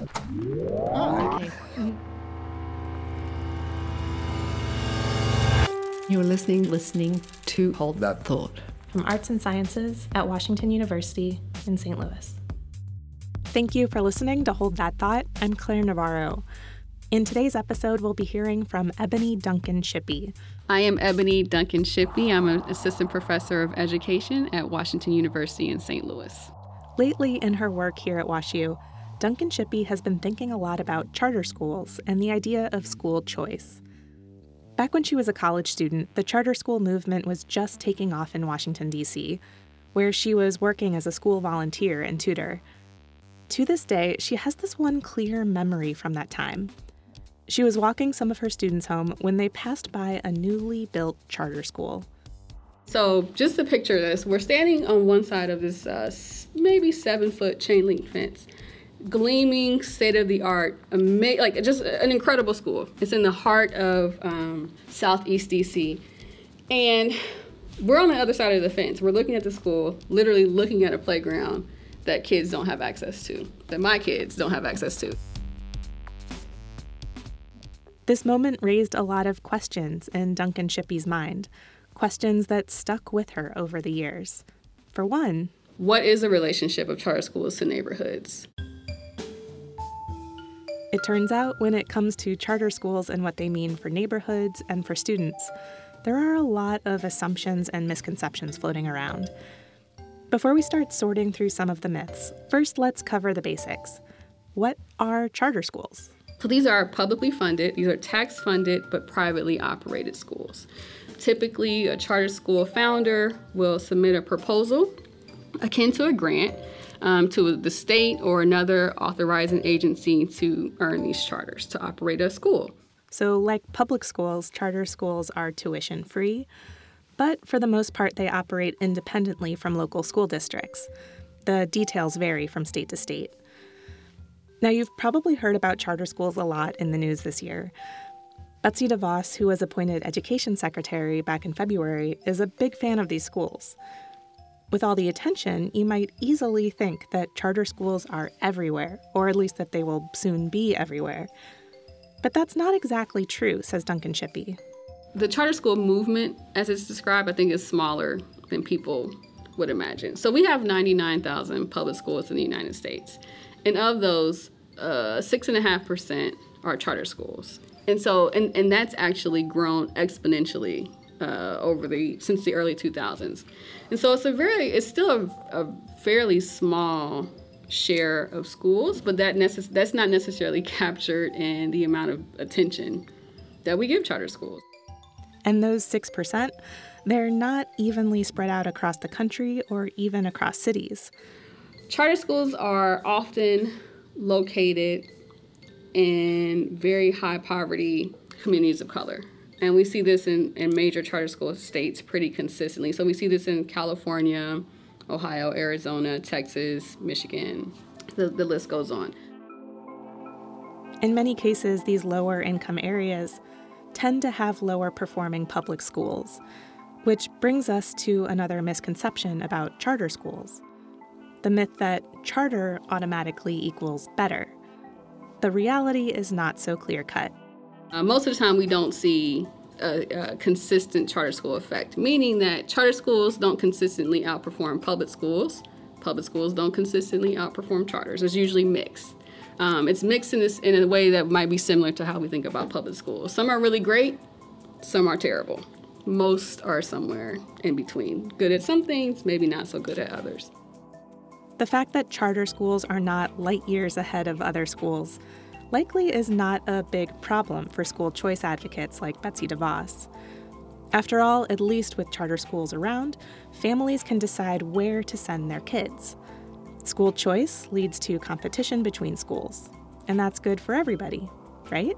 Oh, okay. You're listening, listening to Hold That Thought from Arts and Sciences at Washington University in St. Louis. Thank you for listening to Hold That Thought. I'm Claire Navarro. In today's episode, we'll be hearing from Ebony Duncan Shippy. I am Ebony Duncan Shippy. I'm an assistant professor of education at Washington University in St. Louis. Lately, in her work here at WashU, Duncan Shippy has been thinking a lot about charter schools and the idea of school choice. Back when she was a college student, the charter school movement was just taking off in Washington, D.C., where she was working as a school volunteer and tutor. To this day, she has this one clear memory from that time. She was walking some of her students home when they passed by a newly built charter school. So, just to picture this, we're standing on one side of this uh, maybe seven foot chain link fence, gleaming, state of the art, ama- like just an incredible school. It's in the heart of um, Southeast DC. And we're on the other side of the fence. We're looking at the school, literally looking at a playground that kids don't have access to, that my kids don't have access to. This moment raised a lot of questions in Duncan Shippy's mind, questions that stuck with her over the years. For one, what is the relationship of charter schools to neighborhoods? It turns out when it comes to charter schools and what they mean for neighborhoods and for students, there are a lot of assumptions and misconceptions floating around. Before we start sorting through some of the myths, first let's cover the basics. What are charter schools? So these are publicly funded, these are tax funded but privately operated schools. Typically, a charter school founder will submit a proposal akin to a grant um, to the state or another authorizing agency to earn these charters to operate a school. So, like public schools, charter schools are tuition free, but for the most part, they operate independently from local school districts. The details vary from state to state. Now, you've probably heard about charter schools a lot in the news this year. Betsy DeVos, who was appointed education secretary back in February, is a big fan of these schools. With all the attention, you might easily think that charter schools are everywhere, or at least that they will soon be everywhere. But that's not exactly true, says Duncan Shippy. The charter school movement, as it's described, I think is smaller than people would imagine. So we have 99,000 public schools in the United States. And of those, uh, six and a half percent are charter schools. And so, and, and that's actually grown exponentially uh, over the since the early 2000s. And so it's a very, it's still a, a fairly small share of schools, but that necess- that's not necessarily captured in the amount of attention that we give charter schools. And those 6%, they're not evenly spread out across the country or even across cities. Charter schools are often located in very high poverty communities of color. And we see this in, in major charter school states pretty consistently. So we see this in California, Ohio, Arizona, Texas, Michigan. The, the list goes on. In many cases, these lower income areas tend to have lower performing public schools, which brings us to another misconception about charter schools the myth that charter automatically equals better. The reality is not so clear cut. Uh, most of the time, we don't see a, a, consistent charter school effect, meaning that charter schools don't consistently outperform public schools. Public schools don't consistently outperform charters. It's usually mixed. Um, it's mixed in this in a way that might be similar to how we think about public schools. Some are really great, some are terrible. Most are somewhere in between. Good at some things, maybe not so good at others. The fact that charter schools are not light years ahead of other schools likely is not a big problem for school choice advocates like Betsy DeVos. After all, at least with charter schools around, families can decide where to send their kids. School choice leads to competition between schools, and that's good for everybody, right?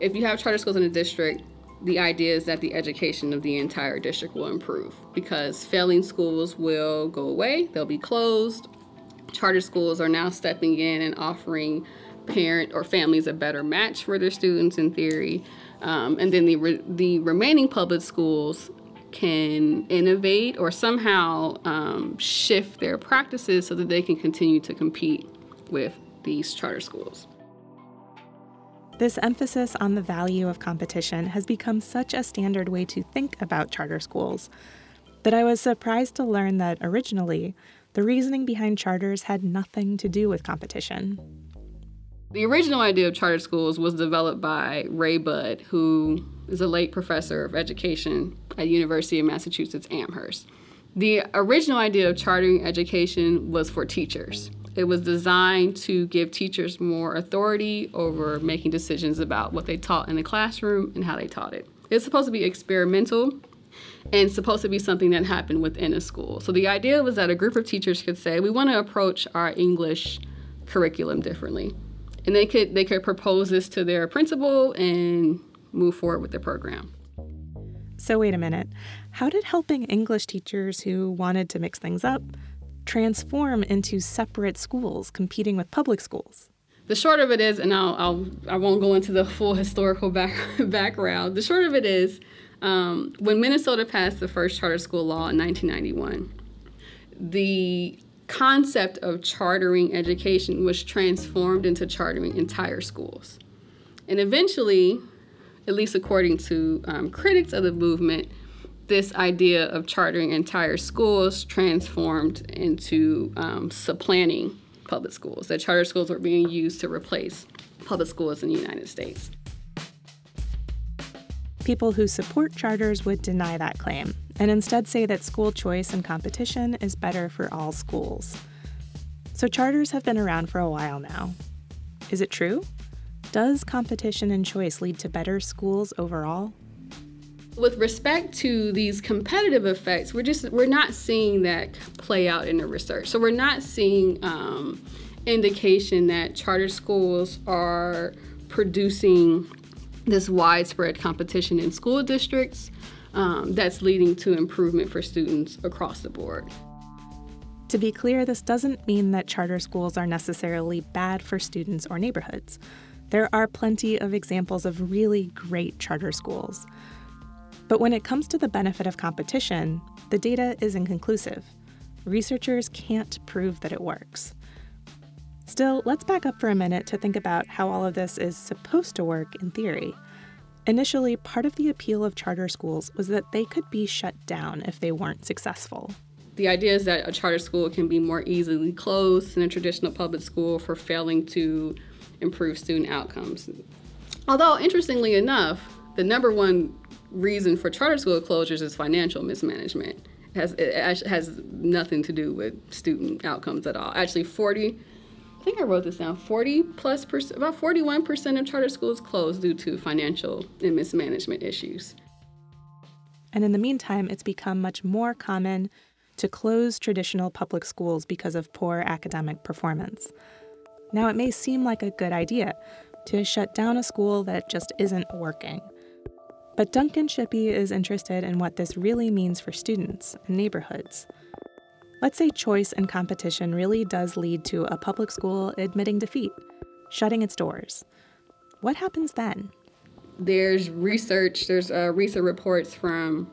If you have charter schools in a district, the idea is that the education of the entire district will improve because failing schools will go away, they'll be closed, charter schools are now stepping in and offering parent or family is a better match for their students in theory. Um, and then the, re- the remaining public schools can innovate or somehow um, shift their practices so that they can continue to compete with these charter schools. This emphasis on the value of competition has become such a standard way to think about charter schools that I was surprised to learn that originally, the reasoning behind charters had nothing to do with competition. The original idea of charter schools was developed by Ray Budde, who is a late professor of education at University of Massachusetts Amherst. The original idea of chartering education was for teachers. It was designed to give teachers more authority over making decisions about what they taught in the classroom and how they taught it. It's supposed to be experimental and supposed to be something that happened within a school. So the idea was that a group of teachers could say, "We want to approach our English curriculum differently." And they could they could propose this to their principal and move forward with the program. So wait a minute. How did helping English teachers who wanted to mix things up transform into separate schools competing with public schools? The short of it is, and I'll, I'll I won't go into the full historical back, background. The short of it is, um, when Minnesota passed the first charter school law in 1991, the concept of chartering education was transformed into chartering entire schools, and eventually, at least according to um, critics of the movement, this idea of chartering entire schools transformed into um, supplanting public schools, that charter schools were being used to replace public schools in the United States. People who support charters would deny that claim and instead say that school choice and competition is better for all schools. So, charters have been around for a while now. Is it true? Does competition and choice lead to better schools overall? with respect to these competitive effects, we're just we're not seeing that play out in the research. So we're not seeing um, indication that charter schools are producing this widespread competition in school districts um, that's leading to improvement for students across the board. To be clear, this doesn't mean that charter schools are necessarily bad for students or neighborhoods. There are plenty of examples of really great charter schools. But when it comes to the benefit of competition, the data is inconclusive. Researchers can't prove that it works. Still, let's back up for a minute to think about how all of this is supposed to work in theory. Initially, part of the appeal of charter schools was that they could be shut down if they weren't successful. The idea is that a charter school can be more easily closed than a traditional public school for failing to improve student outcomes. Although, interestingly enough, the number one reason for charter school closures is financial mismanagement. It has, it has nothing to do with student outcomes at all. Actually, 40, I think I wrote this down, 40 plus percent, about 41% of charter schools closed due to financial and mismanagement issues. And in the meantime, it's become much more common to close traditional public schools because of poor academic performance. Now, it may seem like a good idea to shut down a school that just isn't working. But Duncan Shippy is interested in what this really means for students and neighborhoods. Let's say choice and competition really does lead to a public school admitting defeat, shutting its doors. What happens then? There's research, there's uh, recent reports from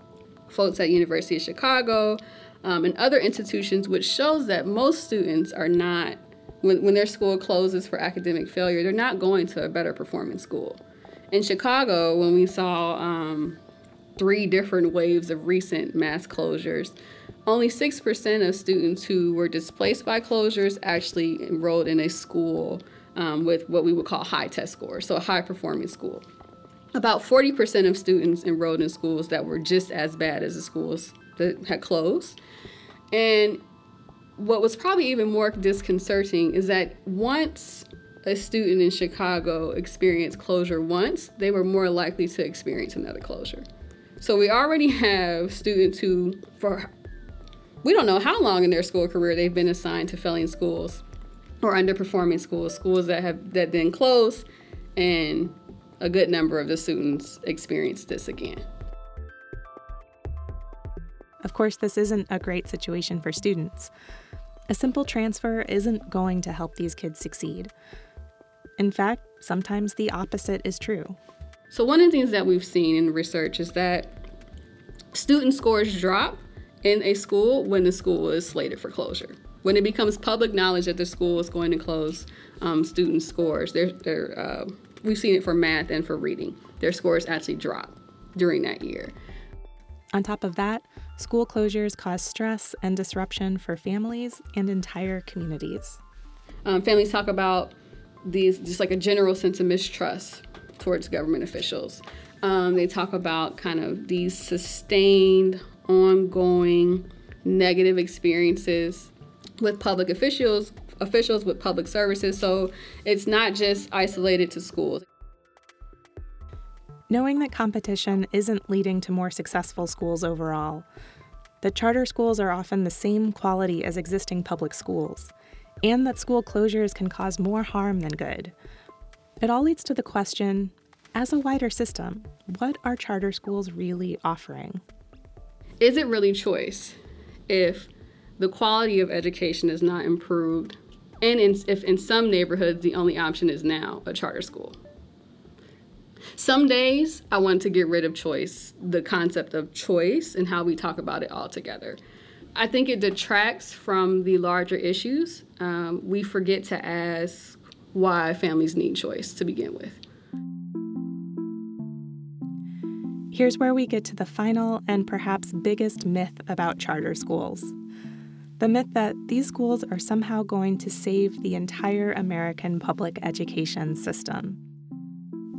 folks at University of Chicago um, and other institutions which shows that most students are not, when, when their school closes for academic failure, they're not going to a better performing school in Chicago, when we saw um, three different waves of recent mass closures, only 6% of students who were displaced by closures actually enrolled in a school um, with what we would call high test scores, so a high performing school. About 40% of students enrolled in schools that were just as bad as the schools that had closed. And what was probably even more disconcerting is that once a student in Chicago experienced closure once, they were more likely to experience another closure. So we already have students who, for we don't know how long in their school career they've been assigned to failing schools or underperforming schools, schools that have that then closed, and a good number of the students experience this again. Of course, this isn't a great situation for students. A simple transfer isn't going to help these kids succeed. In fact, sometimes the opposite is true. So, one of the things that we've seen in research is that student scores drop in a school when the school is slated for closure. When it becomes public knowledge that the school is going to close um, student scores, they're, they're, uh, we've seen it for math and for reading. Their scores actually drop during that year. On top of that, school closures cause stress and disruption for families and entire communities. Um, families talk about these just like a general sense of mistrust towards government officials. Um, they talk about kind of these sustained, ongoing negative experiences with public officials, officials with public services. So it's not just isolated to schools. Knowing that competition isn't leading to more successful schools overall, that charter schools are often the same quality as existing public schools, and that school closures can cause more harm than good. It all leads to the question as a wider system, what are charter schools really offering? Is it really choice if the quality of education is not improved and in, if in some neighborhoods the only option is now a charter school? Some days I want to get rid of choice, the concept of choice and how we talk about it all together. I think it detracts from the larger issues. Um, we forget to ask why families need choice to begin with. Here's where we get to the final and perhaps biggest myth about charter schools the myth that these schools are somehow going to save the entire American public education system.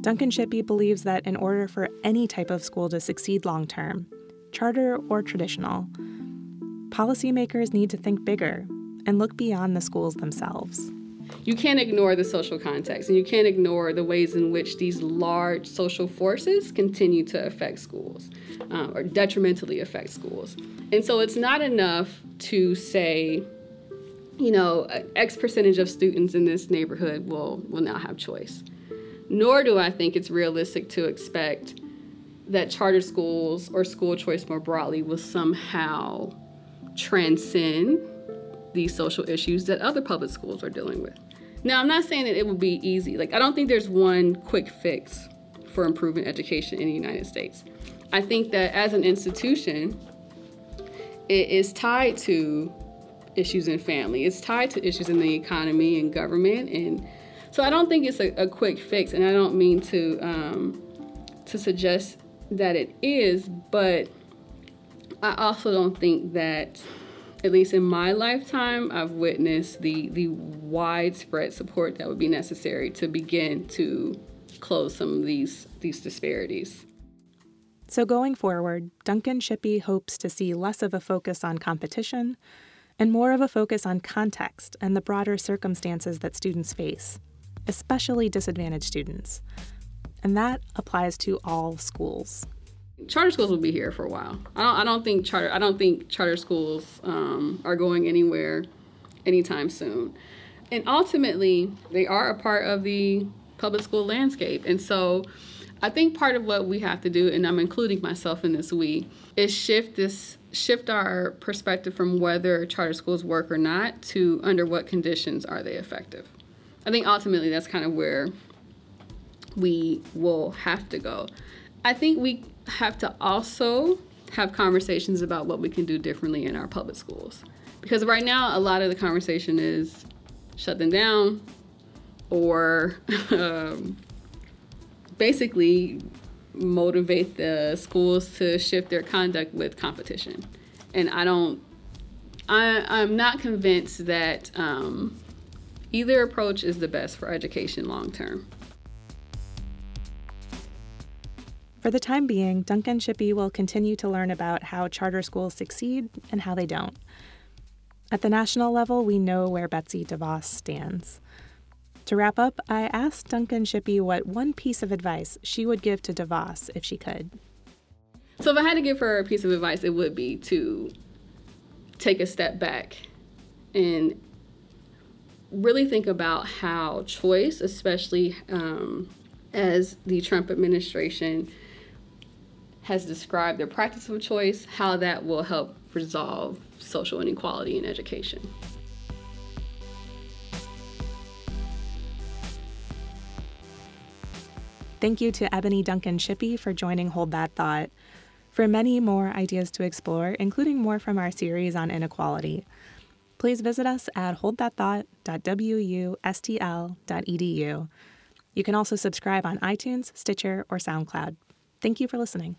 Duncan Shippy believes that in order for any type of school to succeed long term, charter or traditional, policymakers need to think bigger and look beyond the schools themselves. You can't ignore the social context, and you can't ignore the ways in which these large social forces continue to affect schools uh, or detrimentally affect schools. And so it's not enough to say, you know, X percentage of students in this neighborhood will, will now have choice nor do I think it's realistic to expect that charter schools or school choice more broadly will somehow transcend these social issues that other public schools are dealing with. Now, I'm not saying that it will be easy. Like, I don't think there's one quick fix for improving education in the United States. I think that as an institution, it is tied to issues in family, it's tied to issues in the economy and government and so I don't think it's a, a quick fix, and I don't mean to um, to suggest that it is, but I also don't think that, at least in my lifetime, I've witnessed the the widespread support that would be necessary to begin to close some of these these disparities. So going forward, Duncan Shippy hopes to see less of a focus on competition and more of a focus on context and the broader circumstances that students face especially disadvantaged students. And that applies to all schools. Charter schools will be here for a while. I don't, I don't think charter. I don't think charter schools um, are going anywhere anytime soon. And ultimately, they are a part of the public school landscape. And so, I think part of what we have to do, and I'm including myself in this we, is shift this shift our perspective from whether charter schools work or not to under what conditions are they effective. I think ultimately that's kind of where we will have to go. I think we have to also have conversations about what we can do differently in our public schools. Because right now, a lot of the conversation is shut them down or um, basically motivate the schools to shift their conduct with competition. And I don't, I, I'm not convinced that um, Either approach is the best for education long term. For the time being, Duncan Shippy will continue to learn about how charter schools succeed and how they don't. At the national level, we know where Betsy DeVos stands. To wrap up, I asked Duncan Shippy what one piece of advice she would give to DeVos if she could. So, if I had to give her a piece of advice, it would be to take a step back and really think about how choice, especially um, as the Trump administration has described their practice of choice, how that will help resolve social inequality in education. Thank you to Ebony Duncan Shippy for joining Hold That Thought. For many more ideas to explore, including more from our series on inequality, please visit us at holdthatthought.wustl.edu. You can also subscribe on iTunes, Stitcher, or SoundCloud. Thank you for listening.